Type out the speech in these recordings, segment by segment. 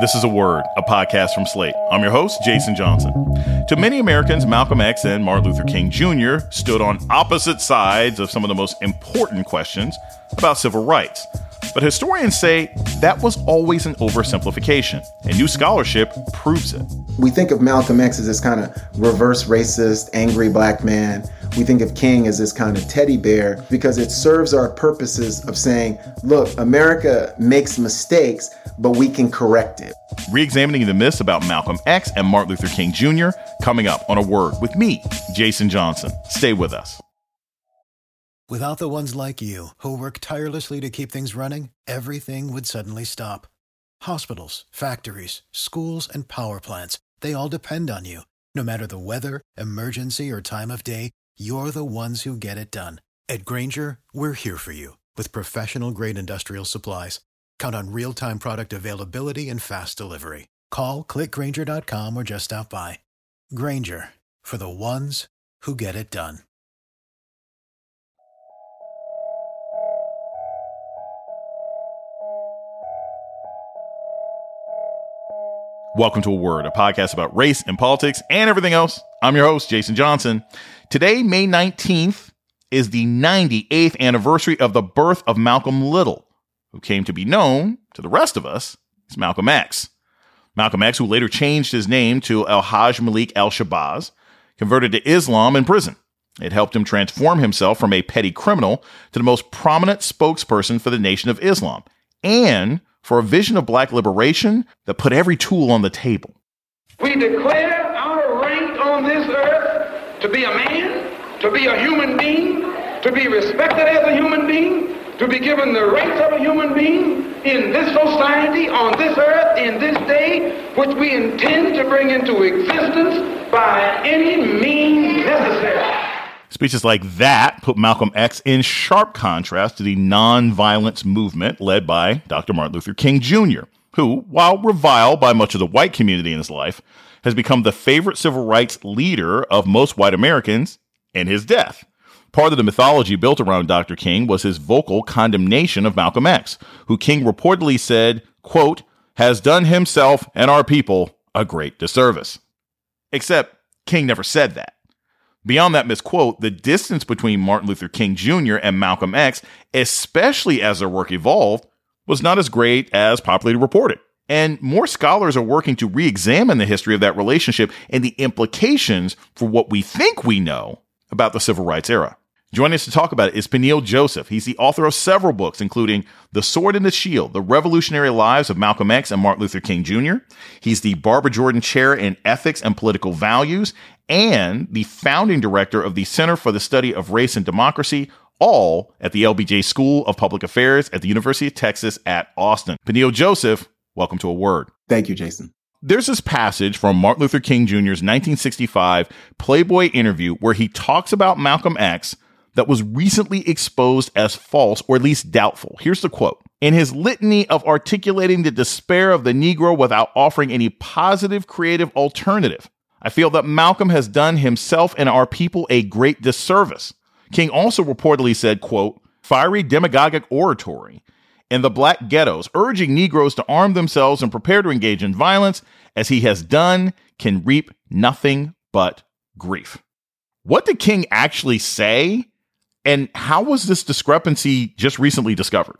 This is A Word, a podcast from Slate. I'm your host, Jason Johnson. To many Americans, Malcolm X and Martin Luther King Jr. stood on opposite sides of some of the most important questions about civil rights. But historians say that was always an oversimplification, and new scholarship proves it. We think of Malcolm X as this kind of reverse racist, angry black man. We think of King as this kind of teddy bear because it serves our purposes of saying, look, America makes mistakes, but we can correct it. Re-examining the myths about Malcolm X and Martin Luther King Jr. coming up on a word with me, Jason Johnson. Stay with us. Without the ones like you who work tirelessly to keep things running, everything would suddenly stop. Hospitals, factories, schools, and power plants, they all depend on you. No matter the weather, emergency, or time of day, you're the ones who get it done. At Grainger, we're here for you with professional grade industrial supplies. Count on real time product availability and fast delivery. Call clickgrainger.com or just stop by. Grainger for the ones who get it done. Welcome to A Word, a podcast about race and politics and everything else. I'm your host, Jason Johnson. Today, May 19th, is the 98th anniversary of the birth of Malcolm Little, who came to be known to the rest of us as Malcolm X. Malcolm X, who later changed his name to El Hajj Malik El Shabazz, converted to Islam in prison. It helped him transform himself from a petty criminal to the most prominent spokesperson for the Nation of Islam and for a vision of black liberation that put every tool on the table. We declare our right on this earth to be a man, to be a human being, to be respected as a human being, to be given the rights of a human being in this society, on this earth, in this day, which we intend to bring into existence by any means necessary. Speeches like that put Malcolm X in sharp contrast to the nonviolence movement led by Dr. Martin Luther King Jr., who, while reviled by much of the white community in his life, has become the favorite civil rights leader of most white Americans in his death. Part of the mythology built around Dr. King was his vocal condemnation of Malcolm X, who King reportedly said, quote, has done himself and our people a great disservice. Except King never said that. Beyond that misquote, the distance between Martin Luther King Jr. and Malcolm X, especially as their work evolved, was not as great as popularly reported. And more scholars are working to re examine the history of that relationship and the implications for what we think we know about the civil rights era. Joining us to talk about it is Peniel Joseph. He's the author of several books, including The Sword and the Shield, The Revolutionary Lives of Malcolm X and Martin Luther King Jr. He's the Barbara Jordan Chair in Ethics and Political Values and the founding director of the Center for the Study of Race and Democracy, all at the LBJ School of Public Affairs at the University of Texas at Austin. Peniel Joseph, welcome to A Word. Thank you, Jason. There's this passage from Martin Luther King Jr.'s 1965 Playboy interview where he talks about Malcolm X that was recently exposed as false or at least doubtful. Here's the quote. In his litany of articulating the despair of the Negro without offering any positive creative alternative, I feel that Malcolm has done himself and our people a great disservice. King also reportedly said, quote, fiery demagogic oratory in the black ghettos, urging Negroes to arm themselves and prepare to engage in violence, as he has done, can reap nothing but grief. What did King actually say? And how was this discrepancy just recently discovered?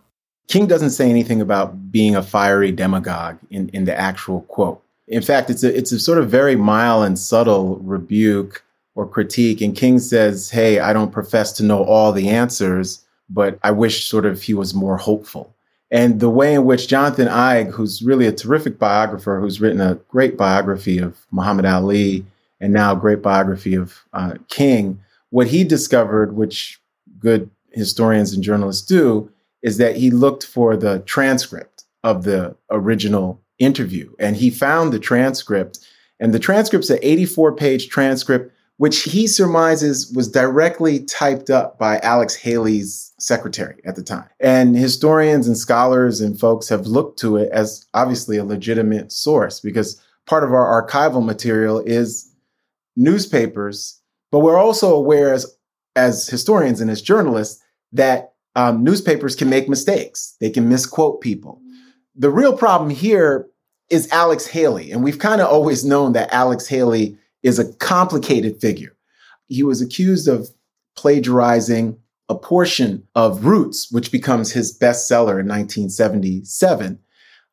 King doesn't say anything about being a fiery demagogue in, in the actual quote. In fact, it's a it's a sort of very mild and subtle rebuke or critique. And King says, "Hey, I don't profess to know all the answers, but I wish sort of he was more hopeful." And the way in which Jonathan Eig, who's really a terrific biographer, who's written a great biography of Muhammad Ali and now a great biography of uh, King, what he discovered, which good historians and journalists do, is that he looked for the transcript of the original interview and he found the transcript. And the transcript's an 84 page transcript, which he surmises was directly typed up by Alex Haley's secretary at the time. And historians and scholars and folks have looked to it as obviously a legitimate source because part of our archival material is newspapers. But we're also aware as as historians and as journalists that um, newspapers can make mistakes. They can misquote people. The real problem here is Alex Haley. And we've kind of always known that Alex Haley is a complicated figure. He was accused of plagiarizing a portion of Roots, which becomes his bestseller in 1977,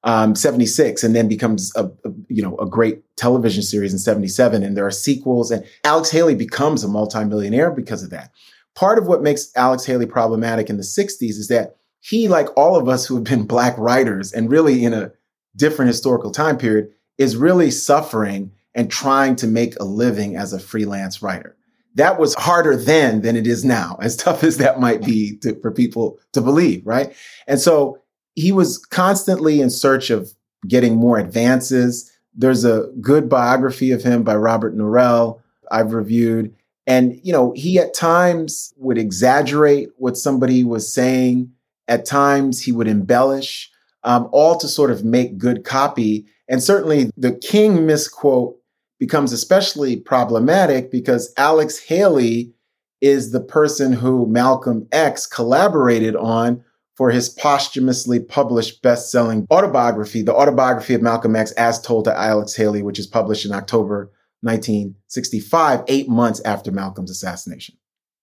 um, 76, and then becomes a, a, you know a great television series in 77. And there are sequels, and Alex Haley becomes a multimillionaire because of that. Part of what makes Alex Haley problematic in the 60s is that he, like all of us who have been black writers and really in a different historical time period, is really suffering and trying to make a living as a freelance writer that was harder then than it is now, as tough as that might be to, for people to believe, right? And so he was constantly in search of getting more advances. There's a good biography of him by Robert Norrell I've reviewed. And, you know, he at times would exaggerate what somebody was saying. At times he would embellish, um, all to sort of make good copy. And certainly the King misquote becomes especially problematic because Alex Haley is the person who Malcolm X collaborated on for his posthumously published best-selling autobiography, The Autobiography of Malcolm X as told to Alex Haley, which is published in October 1965, 8 months after Malcolm's assassination.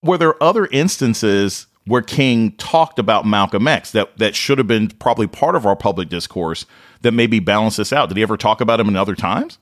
Were there other instances where King talked about Malcolm X that that should have been probably part of our public discourse that maybe balance this out? Did he ever talk about him in other times?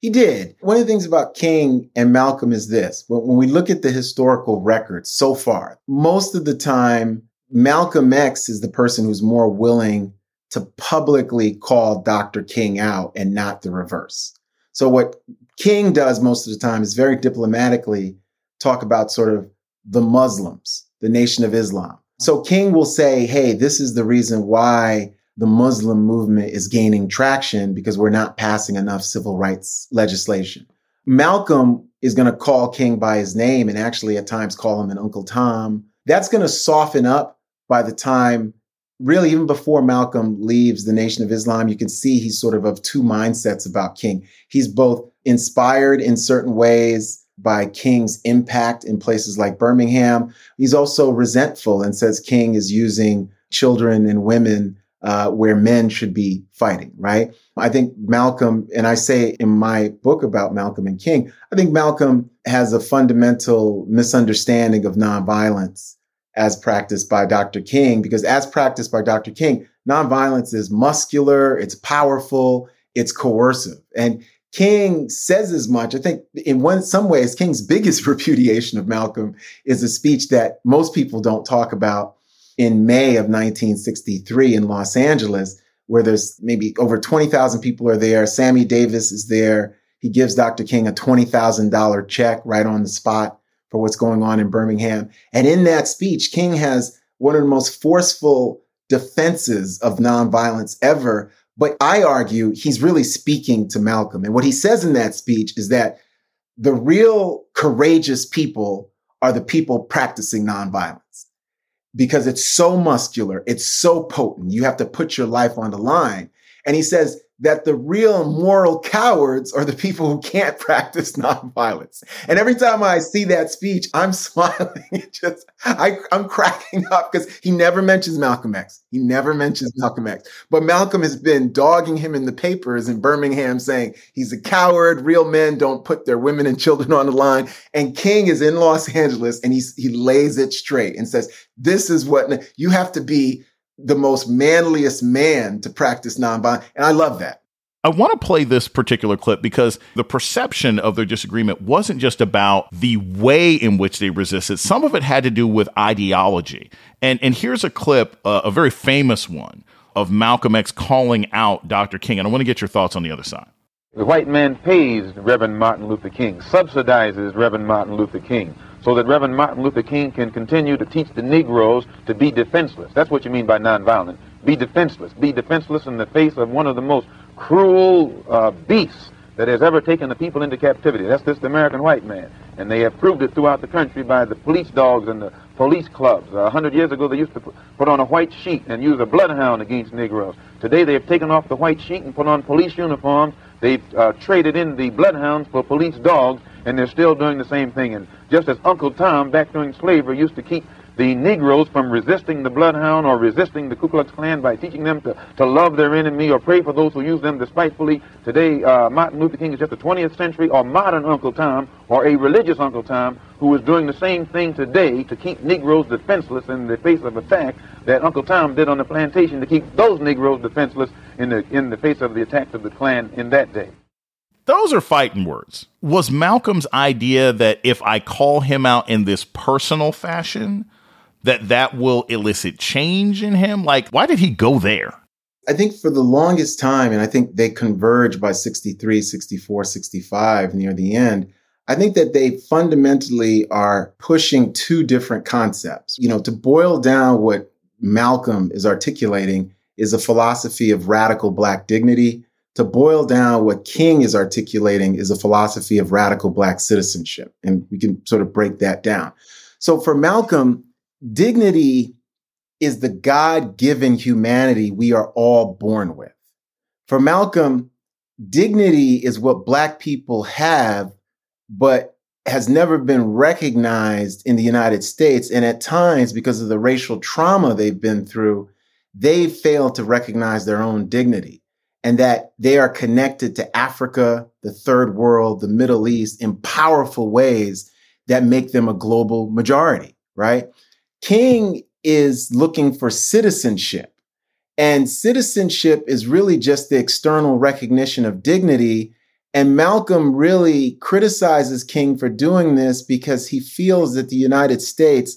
He did. One of the things about King and Malcolm is this. When we look at the historical records so far, most of the time, Malcolm X is the person who's more willing to publicly call Dr. King out and not the reverse. So what King does most of the time is very diplomatically talk about sort of the Muslims, the Nation of Islam. So King will say, hey, this is the reason why the Muslim movement is gaining traction because we're not passing enough civil rights legislation. Malcolm is going to call King by his name and actually at times call him an Uncle Tom. That's going to soften up by the time, really, even before Malcolm leaves the Nation of Islam. You can see he's sort of of two mindsets about King. He's both inspired in certain ways by King's impact in places like Birmingham. He's also resentful and says King is using children and women uh, where men should be fighting, right? I think Malcolm, and I say in my book about Malcolm and King, I think Malcolm has a fundamental misunderstanding of nonviolence as practiced by Dr. King, because as practiced by Dr. King, nonviolence is muscular, it's powerful, it's coercive. And King says as much. I think in one some ways, King's biggest repudiation of Malcolm is a speech that most people don't talk about in May of 1963 in Los Angeles, where there's maybe over 20,000 people are there. Sammy Davis is there. He gives Dr. King a $20,000 check right on the spot for what's going on in Birmingham. And in that speech, King has one of the most forceful defenses of nonviolence ever. But I argue he's really speaking to Malcolm. And what he says in that speech is that the real courageous people are the people practicing nonviolence because it's so muscular, it's so potent. You have to put your life on the line. And he says, that the real moral cowards are the people who can't practice nonviolence. And every time I see that speech, I'm smiling. Just I, I'm cracking up because he never mentions Malcolm X. He never mentions Malcolm X. But Malcolm has been dogging him in the papers in Birmingham saying he's a coward. Real men don't put their women and children on the line. And King is in Los Angeles and he's, he lays it straight and says, this is what you have to be the most manliest man to practice nonviolence. And I love that. I want to play this particular clip because the perception of their disagreement wasn't just about the way in which they resisted. Some of it had to do with ideology. And, and here's a clip, uh, a very famous one, of Malcolm X calling out Dr. King. And I want to get your thoughts on the other side. The white man pays Reverend Martin Luther King, subsidizes Reverend Martin Luther King, so that Reverend Martin Luther King can continue to teach the Negroes to be defenseless. That's what you mean by nonviolent. Be defenseless. Be defenseless in the face of one of the most cruel uh, beasts that has ever taken the people into captivity. That's this American white man. And they have proved it throughout the country by the police dogs and the police clubs. A hundred years ago, they used to put on a white sheet and use a bloodhound against Negroes. Today, they have taken off the white sheet and put on police uniforms. They've uh, traded in the bloodhounds for police dogs, and they're still doing the same thing. And just as Uncle Tom, back during slavery, used to keep the Negroes from resisting the Bloodhound or resisting the Ku Klux Klan by teaching them to, to love their enemy or pray for those who use them despitefully. Today, uh, Martin Luther King is just a 20th century or modern Uncle Tom or a religious Uncle Tom who is doing the same thing today to keep Negroes defenseless in the face of attack that Uncle Tom did on the plantation to keep those Negroes defenseless in the, in the face of the attacks of the Klan in that day. Those are fighting words. Was Malcolm's idea that if I call him out in this personal fashion, that that will elicit change in him? Like, why did he go there? I think for the longest time, and I think they converge by 63, 64, 65 near the end. I think that they fundamentally are pushing two different concepts. You know, to boil down what Malcolm is articulating is a philosophy of radical black dignity. To boil down what King is articulating is a philosophy of radical black citizenship. And we can sort of break that down. So for Malcolm, dignity is the God given humanity we are all born with. For Malcolm, dignity is what Black people have, but has never been recognized in the United States. And at times, because of the racial trauma they've been through, they fail to recognize their own dignity and that they are connected to Africa, the third world, the Middle East in powerful ways that make them a global majority, right? King is looking for citizenship. And citizenship is really just the external recognition of dignity. And Malcolm really criticizes King for doing this because he feels that the United States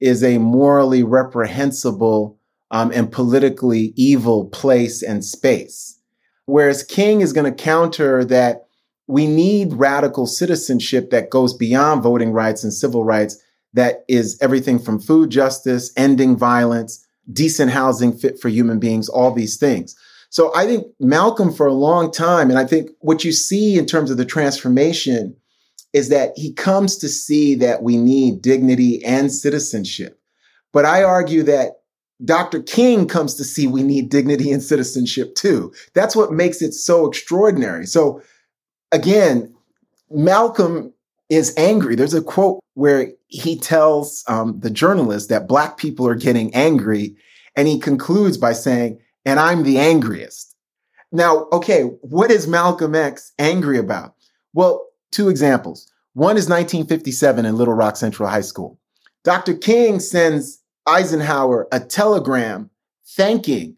is a morally reprehensible um, and politically evil place and space. Whereas King is going to counter that we need radical citizenship that goes beyond voting rights and civil rights that is everything from food justice, ending violence, decent housing fit for human beings, all these things. So I think Malcolm for a long time, and I think what you see in terms of the transformation is that he comes to see that we need dignity and citizenship. But I argue that Dr. King comes to see we need dignity and citizenship too. That's what makes it so extraordinary. So again, Malcolm is angry. There's a quote where he tells um, the journalist that black people are getting angry, and he concludes by saying, "And I'm the angriest." Now, okay, what is Malcolm X angry about? Well, two examples. One is 1957 in Little Rock Central High School. Dr. King sends Eisenhower a telegram thanking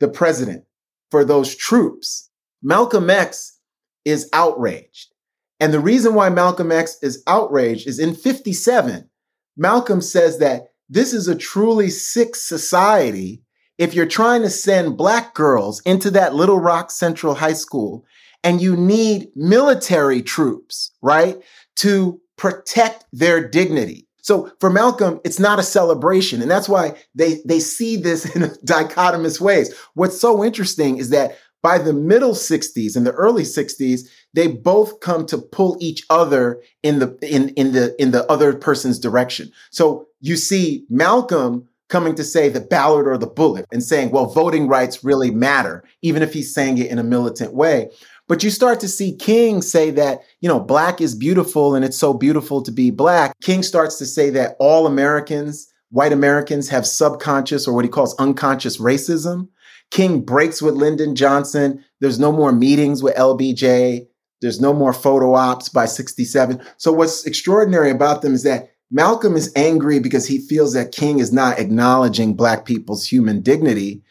the president for those troops. Malcolm X is outraged. And the reason why Malcolm X is outraged is in 57, Malcolm says that this is a truly sick society if you're trying to send black girls into that Little Rock Central High School and you need military troops, right, to protect their dignity. So for Malcolm, it's not a celebration. And that's why they, they see this in dichotomous ways. What's so interesting is that by the middle 60s and the early 60s, they both come to pull each other in the in in the in the other person's direction. So you see Malcolm coming to say the ballot or the bullet and saying, well, voting rights really matter, even if he's saying it in a militant way. But you start to see King say that, you know, black is beautiful and it's so beautiful to be black. King starts to say that all Americans, white Americans have subconscious or what he calls unconscious racism. King breaks with Lyndon Johnson. There's no more meetings with LBJ. There's no more photo ops by 67. So what's extraordinary about them is that Malcolm is angry because he feels that King is not acknowledging black people's human dignity.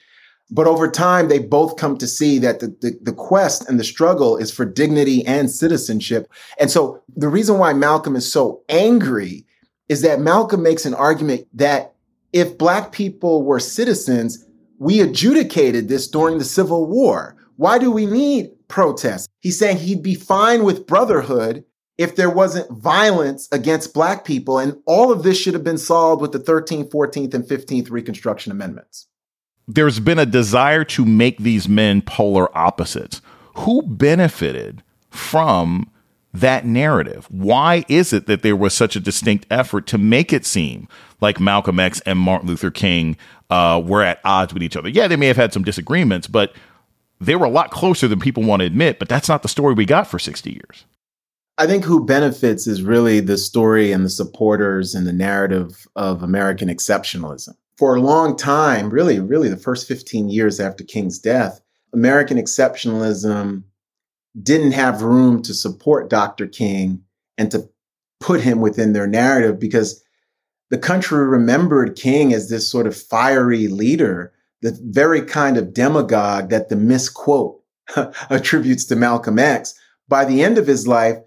But over time, they both come to see that the, the, the, quest and the struggle is for dignity and citizenship. And so the reason why Malcolm is so angry is that Malcolm makes an argument that if black people were citizens, we adjudicated this during the Civil War. Why do we need protests? He's saying he'd be fine with brotherhood if there wasn't violence against black people. And all of this should have been solved with the 13th, 14th, and 15th Reconstruction Amendments. There's been a desire to make these men polar opposites. Who benefited from that narrative? Why is it that there was such a distinct effort to make it seem like Malcolm X and Martin Luther King uh, were at odds with each other. Yeah, they may have had some disagreements, but they were a lot closer than people want to admit. But that's not the story we got for 60 years. I think who benefits is really the story and the supporters and the narrative of American exceptionalism. For a long time, really, really the first 15 years after King's death, American exceptionalism didn't have room to support Dr. King and to put him within their narrative because the country remembered King as this sort of fiery leader, the very kind of demagogue that the misquote attributes to Malcolm X. By the end of his life,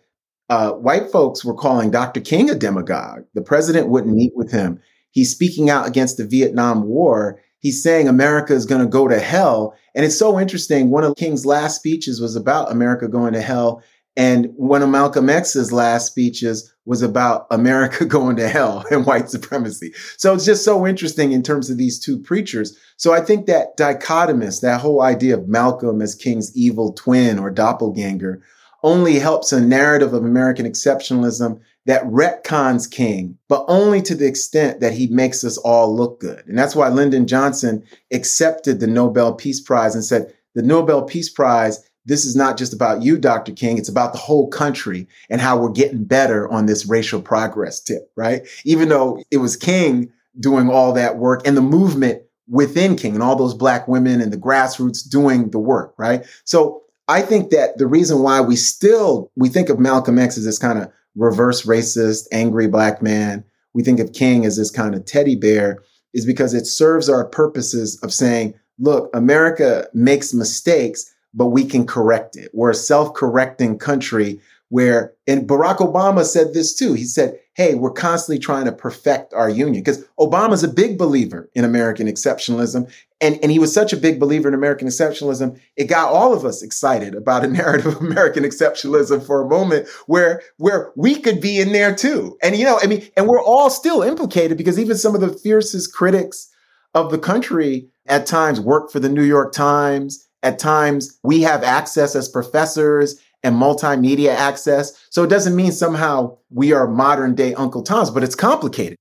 uh, white folks were calling Dr. King a demagogue. The president wouldn't meet with him. He's speaking out against the Vietnam War. He's saying America is going to go to hell. And it's so interesting. One of King's last speeches was about America going to hell. And one of Malcolm X's last speeches was about America going to hell and white supremacy. So it's just so interesting in terms of these two preachers. So I think that dichotomous, that whole idea of Malcolm as King's evil twin or doppelganger, only helps a narrative of American exceptionalism that retcons King, but only to the extent that he makes us all look good. And that's why Lyndon Johnson accepted the Nobel Peace Prize and said, the Nobel Peace Prize, this is not just about you, Dr. King, it's about the whole country and how we're getting better on this racial progress tip, right? Even though it was King doing all that work and the movement within King and all those black women and the grassroots doing the work, right? So I think that the reason why we still we think of Malcolm X as this kind of reverse racist, angry black man, we think of King as this kind of teddy bear, is because it serves our purposes of saying, look, America makes mistakes, but we can correct it. We're a self-correcting country where, and Barack Obama said this too. He said, Hey, we're constantly trying to perfect our union because Obama's a big believer in American exceptionalism. And, and he was such a big believer in American exceptionalism, it got all of us excited about a narrative of American exceptionalism for a moment where, where we could be in there too. And, you know, I mean, and we're all still implicated because even some of the fiercest critics of the country at times work for the New York Times. At times we have access as professors and multimedia access. So it doesn't mean somehow we are modern day Uncle Tom's, but it's complicated.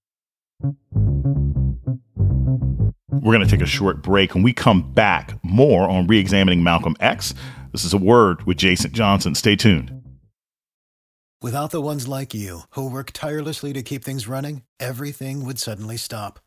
We're going to take a short break. and we come back, more on re examining Malcolm X. This is a word with Jason Johnson. Stay tuned. Without the ones like you, who work tirelessly to keep things running, everything would suddenly stop.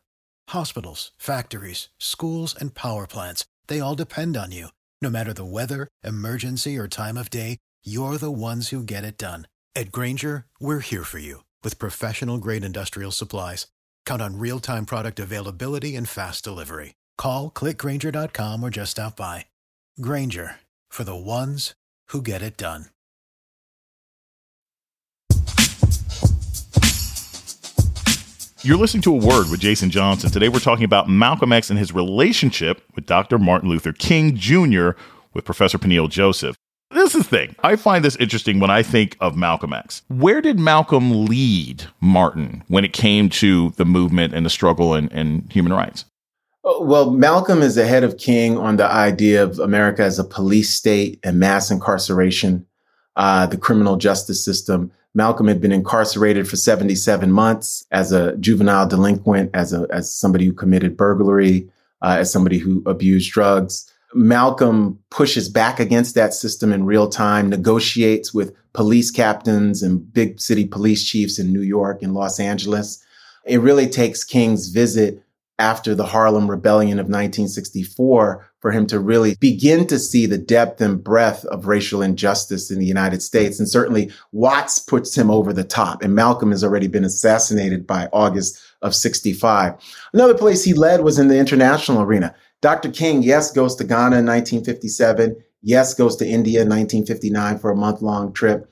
Hospitals, factories, schools, and power plants, they all depend on you. No matter the weather, emergency, or time of day, you're the ones who get it done. At Grainger, we're here for you with professional grade industrial supplies. Count on real time product availability and fast delivery. Call clickgrainger.com or just stop by. Grainger for the ones who get it done. You're listening to a word with Jason Johnson. Today we're talking about Malcolm X and his relationship with Dr. Martin Luther King Jr. with Professor Peniel Joseph. This is the thing. I find this interesting when I think of Malcolm X. Where did Malcolm lead Martin when it came to the movement and the struggle and, and human rights? Oh, well, Malcolm is ahead of King on the idea of America as a police state and mass incarceration, uh, the criminal justice system. Malcolm had been incarcerated for 77 months as a juvenile delinquent, as a as somebody who committed burglary, uh, as somebody who abused drugs. Malcolm pushes back against that system in real time, negotiates with police captains and big city police chiefs in New York and Los Angeles. It really takes King's visit after the Harlem Rebellion of 1964 for him to really begin to see the depth and breadth of racial injustice in the United States. And certainly Watts puts him over the top and Malcolm has already been assassinated by August of 65. Another place he led was in the international arena. Dr. King, yes, goes to Ghana in 1957. Yes, goes to India in 1959 for a month long trip.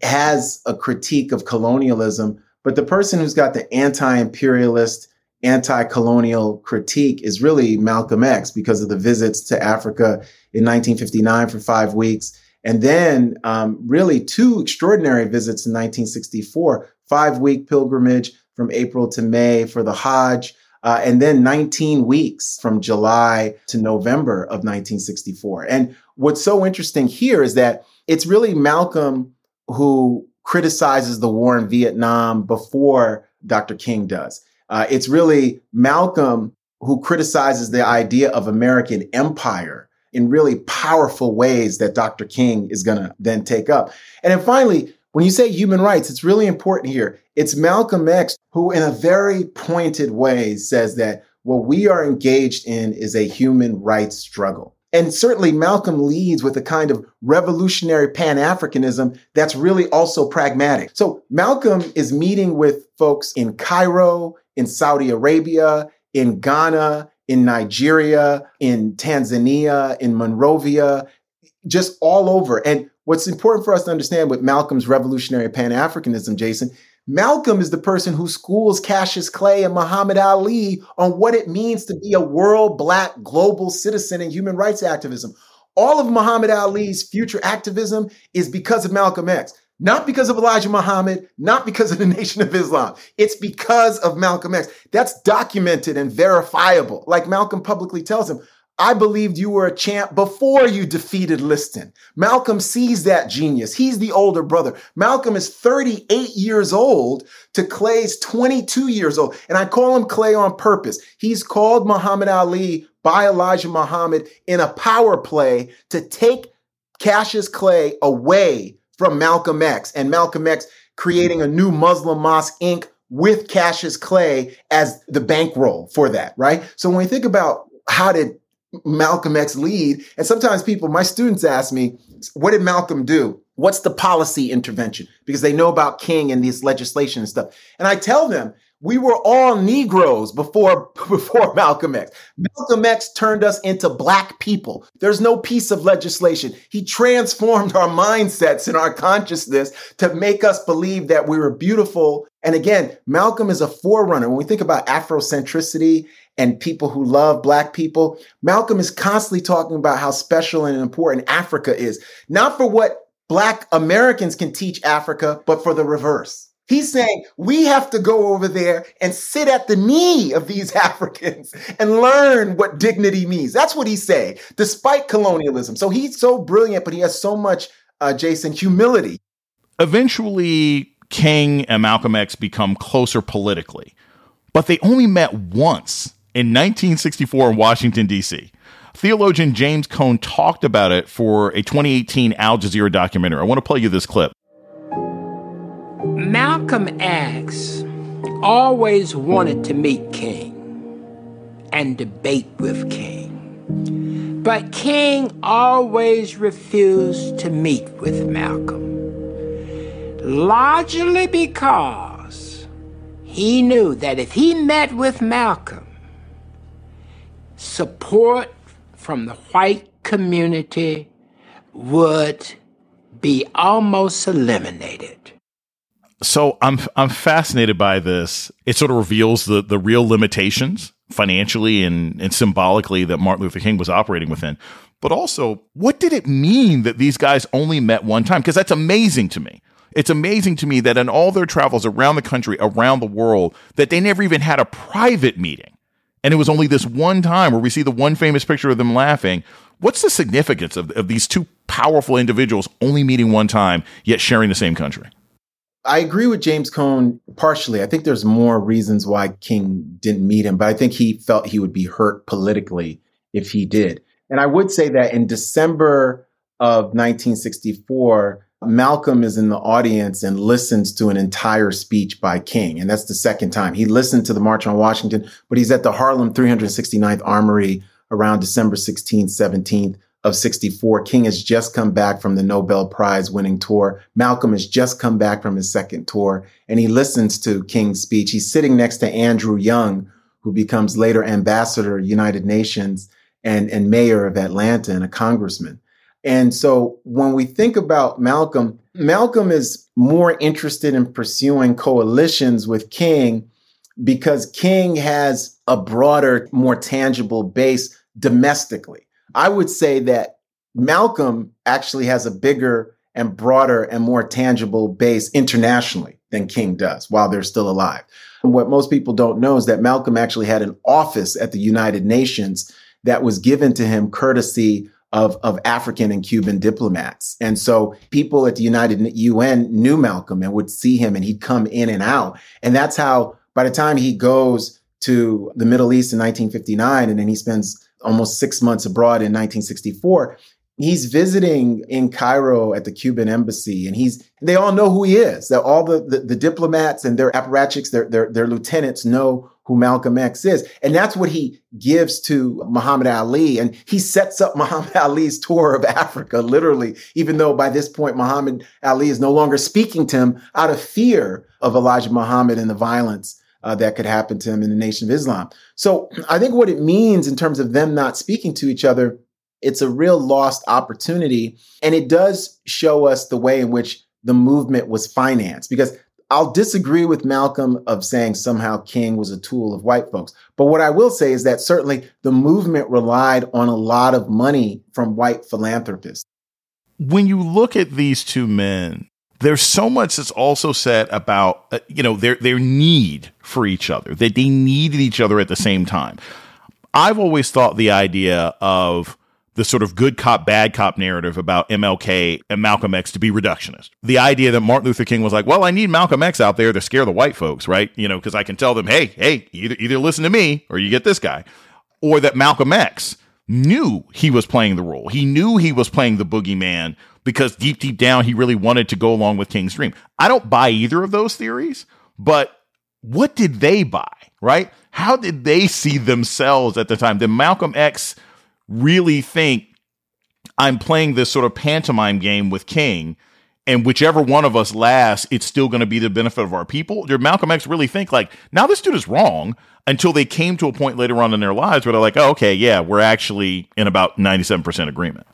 Has a critique of colonialism, but the person who's got the anti imperialist, anti colonial critique is really Malcolm X because of the visits to Africa in 1959 for five weeks. And then, um, really, two extraordinary visits in 1964 five week pilgrimage from April to May for the Hajj uh, and then 19 weeks from July to November of 1964. And what's so interesting here is that it's really Malcolm who criticizes the war in Vietnam before Dr. King does. Uh, it's really Malcolm who criticizes the idea of American empire in really powerful ways that Dr. King is going to then take up. And then finally, When you say human rights, it's really important here. It's Malcolm X who, in a very pointed way, says that what we are engaged in is a human rights struggle. And certainly Malcolm leads with a kind of revolutionary Pan Africanism that's really also pragmatic. So Malcolm is meeting with folks in Cairo, in Saudi Arabia, in Ghana, in Nigeria, in Tanzania, in Monrovia, just all over. And what's important for us to understand with Malcolm's revolutionary Pan Africanism, Jason, Malcolm is the person who schools Cassius Clay and Muhammad Ali on what it means to be a world black global citizen and human rights activism. All of Muhammad Ali's future activism is because of Malcolm X. Not because of Elijah Muhammad, not because of the Nation of Islam. It's because of Malcolm X. That's documented and verifiable. Like Malcolm publicly tells him, I believed you were a champ before you defeated Liston. Malcolm sees that genius. He's the older brother. Malcolm is 38 years old to Clay's 22 years old. And I call him Clay on purpose. He's called Muhammad Ali by Elijah Muhammad in a power play to take Cassius Clay away from Malcolm X and Malcolm X creating a new Muslim Mosque Inc. with Cassius Clay as the bankroll for that, right? So when we think about how did Malcolm X lead. And sometimes people, my students ask me, what did Malcolm do? What's the policy intervention? Because they know about King and this legislation and stuff. And I tell them, we were all Negroes before, before Malcolm X. Malcolm X turned us into black people. There's no piece of legislation. He transformed our mindsets and our consciousness to make us believe that we were beautiful. And again, Malcolm is a forerunner. When we think about Afrocentricity and people who love black people, Malcolm is constantly talking about how special and important Africa is, not for what black Americans can teach Africa, but for the reverse. He's saying we have to go over there and sit at the knee of these Africans and learn what dignity means. That's what he's saying, despite colonialism. So he's so brilliant, but he has so much, uh, Jason, humility. Eventually, King and Malcolm X become closer politically, but they only met once in 1964 in Washington, D.C. Theologian James Cone talked about it for a 2018 Al Jazeera documentary. I want to play you this clip. Malcolm X always wanted to meet King and debate with King. But King always refused to meet with Malcolm, largely because he knew that if he met with Malcolm, support from the white community would be almost eliminated. So I'm I'm fascinated by this. It sort of reveals the the real limitations financially and, and symbolically that Martin Luther King was operating within. But also, what did it mean that these guys only met one time? Because that's amazing to me. It's amazing to me that in all their travels around the country, around the world, that they never even had a private meeting. And it was only this one time where we see the one famous picture of them laughing. What's the significance of, of these two powerful individuals only meeting one time, yet sharing the same country? I agree with James Cone partially. I think there's more reasons why King didn't meet him, but I think he felt he would be hurt politically if he did. And I would say that in December of 1964, Malcolm is in the audience and listens to an entire speech by King. And that's the second time. He listened to the March on Washington, but he's at the Harlem 369th Armory around December 16th, 17th of 64. King has just come back from the Nobel Prize winning tour. Malcolm has just come back from his second tour and he listens to King's speech. He's sitting next to Andrew Young, who becomes later ambassador United Nations and, and mayor of Atlanta and a congressman. And so when we think about Malcolm, Malcolm is more interested in pursuing coalitions with King because King has a broader, more tangible base domestically. I would say that Malcolm actually has a bigger and broader and more tangible base internationally than King does while they're still alive. And what most people don't know is that Malcolm actually had an office at the United Nations that was given to him courtesy of, of African and Cuban diplomats. And so people at the United UN knew Malcolm and would see him and he'd come in and out. And that's how by the time he goes to the Middle East in 1959 and then he spends almost six months abroad in 1964, he's visiting in Cairo at the Cuban embassy, and he's they all know who he is. That all the, the, the diplomats and their apparatchiks, their, their their lieutenants know who Malcolm X is, and that's what he gives to Muhammad Ali, and he sets up Muhammad Ali's tour of Africa, literally. Even though by this point Muhammad Ali is no longer speaking to him out of fear of Elijah Muhammad and the violence. Uh, that could happen to him in the Nation of Islam. So I think what it means in terms of them not speaking to each other it's a real lost opportunity. And it does show us the way in which the movement was financed because I'll disagree with Malcolm of saying somehow King was a tool of white folks. But what I will say is that certainly the movement relied on a lot of money from white philanthropists. When you look at these two men, there's so much that's also said about uh, you know their their need for each other that they needed each other at the same time. I've always thought the idea of the sort of good cop, bad cop narrative about MLK and Malcolm X to be reductionist. The idea that Martin Luther King was like, well, I need Malcolm X out there to scare the white folks, right? You know, because I can tell them, hey, hey, either, either listen to me or you get this guy. Or that Malcolm X knew he was playing the role. He knew he was playing the boogeyman because deep, deep down, he really wanted to go along with King's dream. I don't buy either of those theories, but what did they buy, right? How did they see themselves at the time? Did Malcolm X really think I'm playing this sort of pantomime game with King, and whichever one of us lasts, it's still going to be the benefit of our people? Did Malcolm X really think like, now this dude is wrong? Until they came to a point later on in their lives where they're like, oh, okay, yeah, we're actually in about 97% agreement.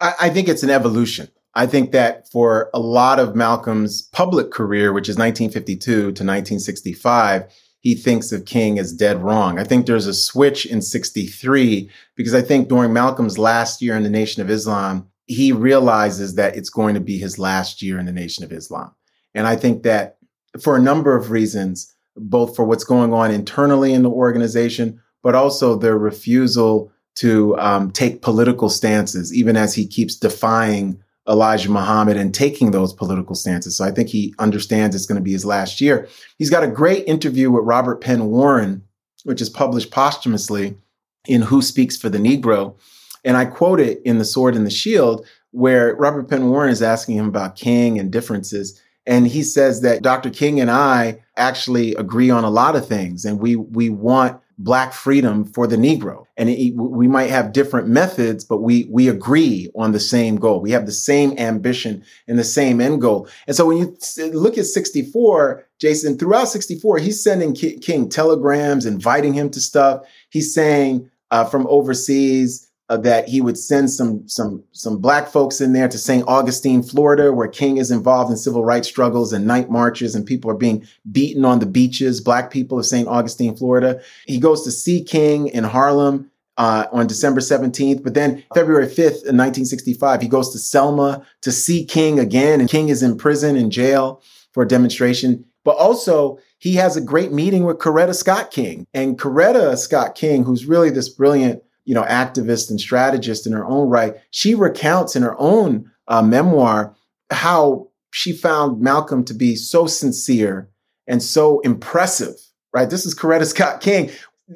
I, I think it's an evolution. I think that for a lot of Malcolm's public career, which is 1952 to 1965, he thinks of King as dead wrong. I think there's a switch in 63 because I think during Malcolm's last year in the Nation of Islam, he realizes that it's going to be his last year in the Nation of Islam. And I think that for a number of reasons, both for what's going on internally in the organization, but also their refusal to um, take political stances, even as he keeps defying Elijah Muhammad and taking those political stances. So I think he understands it's going to be his last year. He's got a great interview with Robert Penn Warren, which is published posthumously in Who Speaks for the Negro. And I quote it in The Sword and the Shield, where Robert Penn Warren is asking him about King and differences. And he says that Dr. King and I actually agree on a lot of things. And we, we want black freedom for the negro. And it, we might have different methods but we we agree on the same goal. We have the same ambition and the same end goal. And so when you look at 64 jason throughout 64 he's sending king telegrams inviting him to stuff. He's saying uh, from overseas uh, that he would send some some some black folks in there to St. Augustine, Florida, where King is involved in civil rights struggles and night marches, and people are being beaten on the beaches. Black people of St. Augustine, Florida. He goes to see King in Harlem. Uh, on December 17th. But then February 5th, in 1965, he goes to Selma to see King again. And King is in prison, in jail for a demonstration. But also, he has a great meeting with Coretta Scott King. And Coretta Scott King, who's really this brilliant you know, activist and strategist in her own right, she recounts in her own uh, memoir how she found Malcolm to be so sincere and so impressive, right? This is Coretta Scott King,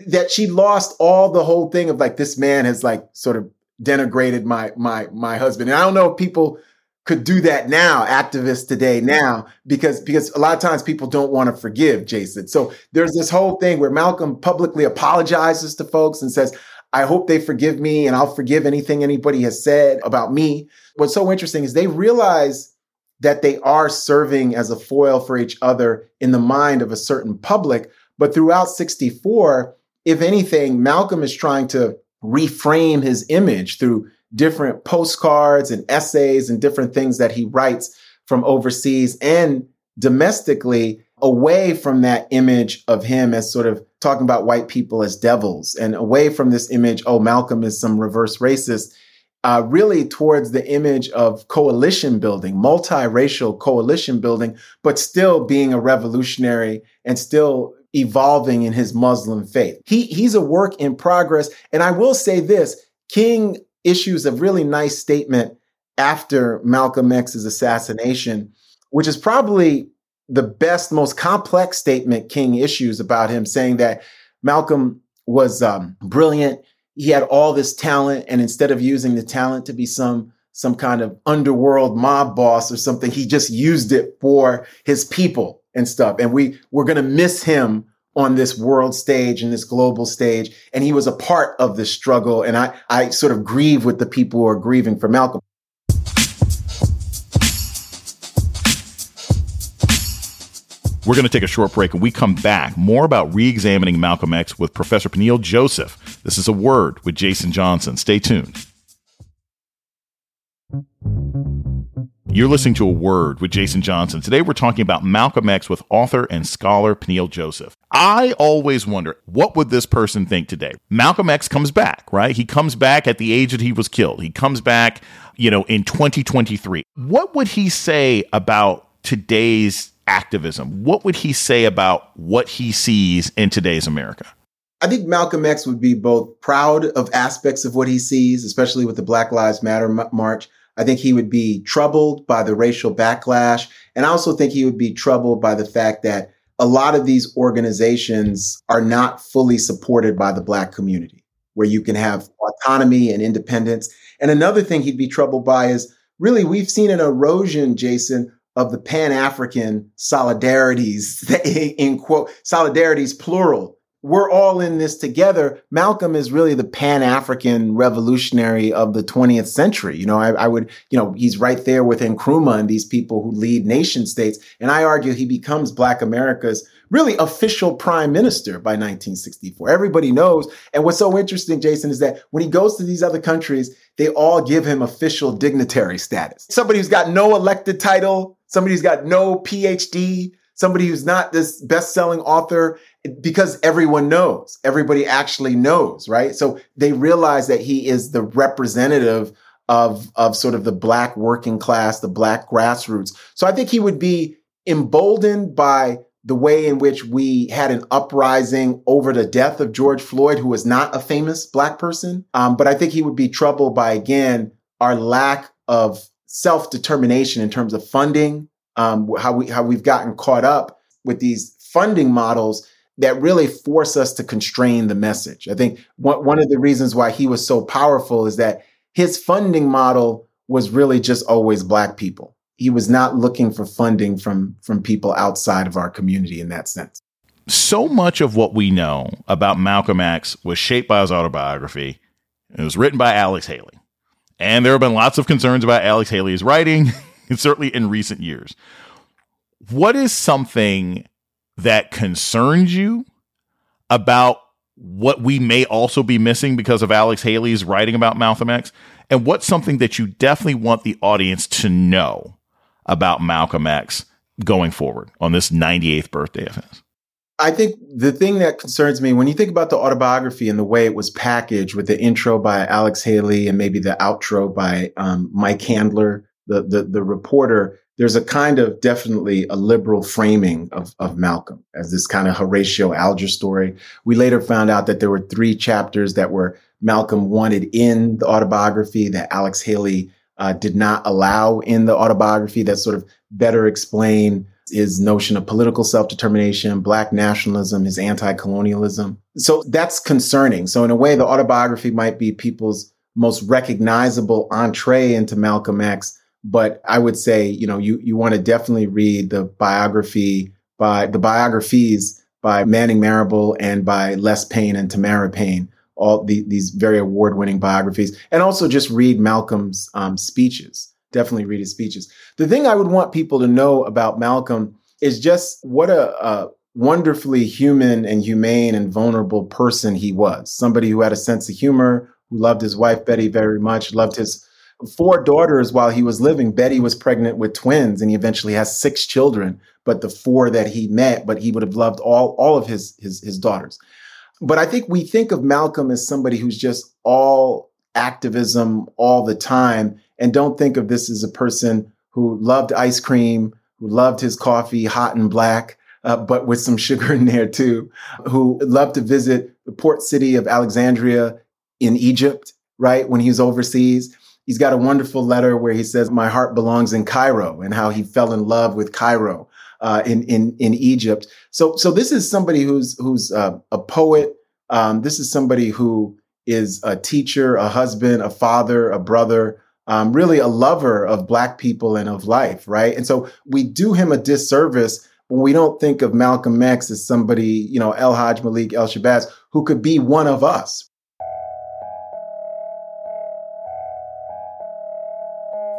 that she lost all the whole thing of like, this man has like sort of denigrated my, my, my husband. And I don't know if people could do that now, activists today now, because, because a lot of times people don't want to forgive Jason. So there's this whole thing where Malcolm publicly apologizes to folks and says, I hope they forgive me and I'll forgive anything anybody has said about me. What's so interesting is they realize that they are serving as a foil for each other in the mind of a certain public. But throughout 64, if anything, Malcolm is trying to reframe his image through different postcards and essays and different things that he writes from overseas and domestically away from that image of him as sort of talking about white people as devils and away from this image, oh, Malcolm is some reverse racist, uh, really towards the image of coalition building, multiracial coalition building, but still being a revolutionary and still evolving in his Muslim faith. He, he's a work in progress. And I will say this King issues a really nice statement after Malcolm X's assassination, which is probably the best, most complex statement King issues about him, saying that Malcolm was um, brilliant. he had all this talent, and instead of using the talent to be some some kind of underworld mob boss or something, he just used it for his people and stuff. And we we're gonna miss him on this world stage and this global stage. And he was a part of the struggle. And I, I sort of grieve with the people who are grieving for Malcolm. We're going to take a short break and we come back. More about re examining Malcolm X with Professor Peniel Joseph. This is a word with Jason Johnson. Stay tuned. You're listening to a word with Jason Johnson. Today we're talking about Malcolm X with author and scholar Peniel Joseph. I always wonder what would this person think today? Malcolm X comes back, right? He comes back at the age that he was killed. He comes back, you know, in 2023. What would he say about today's activism? What would he say about what he sees in today's America? I think Malcolm X would be both proud of aspects of what he sees, especially with the Black Lives Matter march. I think he would be troubled by the racial backlash. And I also think he would be troubled by the fact that a lot of these organizations are not fully supported by the Black community, where you can have autonomy and independence. And another thing he'd be troubled by is really, we've seen an erosion, Jason, of the Pan African solidarities, in quote, solidarities plural. We're all in this together. Malcolm is really the Pan African revolutionary of the 20th century. You know, I, I, would, you know, he's right there with Nkrumah and these people who lead nation states. And I argue he becomes Black America's really official prime minister by 1964. Everybody knows. And what's so interesting, Jason, is that when he goes to these other countries, they all give him official dignitary status. Somebody who's got no elected title, somebody who's got no PhD, somebody who's not this best-selling author because everyone knows everybody actually knows right? So they realize that he is the representative of of sort of the black working class the black grassroots. So i think he would be emboldened by the way in which we had an uprising over the death of george floyd who was not a famous black person. Um, but i think he would be troubled by again our lack of self-determination in terms of funding um, how we how we've gotten caught up with these funding models that really force us to constrain the message. I think one, one of the reasons why he was so powerful is that his funding model was really just always black people. He was not looking for funding from from people outside of our community in that sense. So much of what we know about Malcolm X was shaped by his autobiography. It was written by Alex Haley. And there have been lots of concerns about Alex Haley's writing, certainly in recent years. What is something that concerns you about what we may also be missing because of Alex Haley's writing about Malcolm X? And what's something that you definitely want the audience to know about Malcolm X going forward on this 98th birthday of his? I think the thing that concerns me when you think about the autobiography and the way it was packaged with the intro by Alex Haley and maybe the outro by um, Mike Handler, the, the, the reporter, there's a kind of definitely a liberal framing of, of Malcolm as this kind of Horatio Alger story. We later found out that there were three chapters that were Malcolm wanted in the autobiography that Alex Haley uh, did not allow in the autobiography that sort of better explain his notion of political self-determination, black nationalism, his anti-colonialism. So that's concerning. So in a way, the autobiography might be people's most recognizable entree into Malcolm X but I would say, you know, you, you want to definitely read the biography by the biographies by Manning Marable and by Les Payne and Tamara Payne, all the, these very award winning biographies. And also just read Malcolm's um, speeches. Definitely read his speeches. The thing I would want people to know about Malcolm is just what a, a wonderfully human and humane and vulnerable person he was. Somebody who had a sense of humor, who loved his wife Betty very much, loved his four daughters while he was living. Betty was pregnant with twins, and he eventually has six children. But the four that he met, but he would have loved all all of his his his daughters. But I think we think of Malcolm as somebody who's just all activism all the time, and don't think of this as a person who loved ice cream, who loved his coffee hot and black. Uh, but with some sugar in there too, who loved to visit the port city of Alexandria in Egypt, right? When he was overseas he's got a wonderful letter where he says, "My heart belongs in Cairo," and how he fell in love with Cairo uh, in in in Egypt. So so this is somebody who's who's uh, a poet. Um, this is somebody who is a teacher, a husband, a father, a brother, um, really a lover of Black people and of life, right? And so we do him a disservice when we don't think of Malcolm X as somebody, you know, El Hajj Malik El Shabazz, who could be one of us,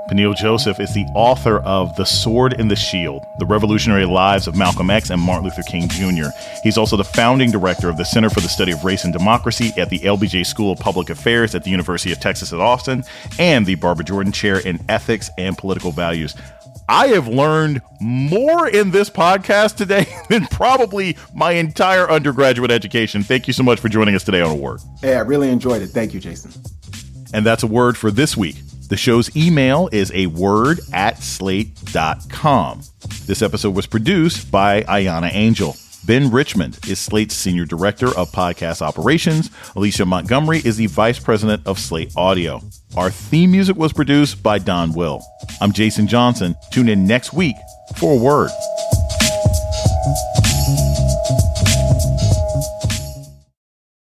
Peniel Joseph is the author of The Sword and the Shield The Revolutionary Lives of Malcolm X and Martin Luther King Jr. He's also the founding director of the Center for the Study of Race and Democracy at the LBJ School of Public Affairs at the University of Texas at Austin and the Barbara Jordan Chair in Ethics and Political Values. I have learned more in this podcast today than probably my entire undergraduate education. Thank you so much for joining us today on A Word. Hey, I really enjoyed it. Thank you, Jason. And that's a word for this week. The show's email is a word at slate.com. This episode was produced by Ahyiana Angel. Ben Richmond is Slate's Senior Director of Podcast Operations. Alicia Montgomery is the Vice President of Slate Audio. Our theme music was produced by Don Will. I'm Jason Johnson. Tune in next week for a word.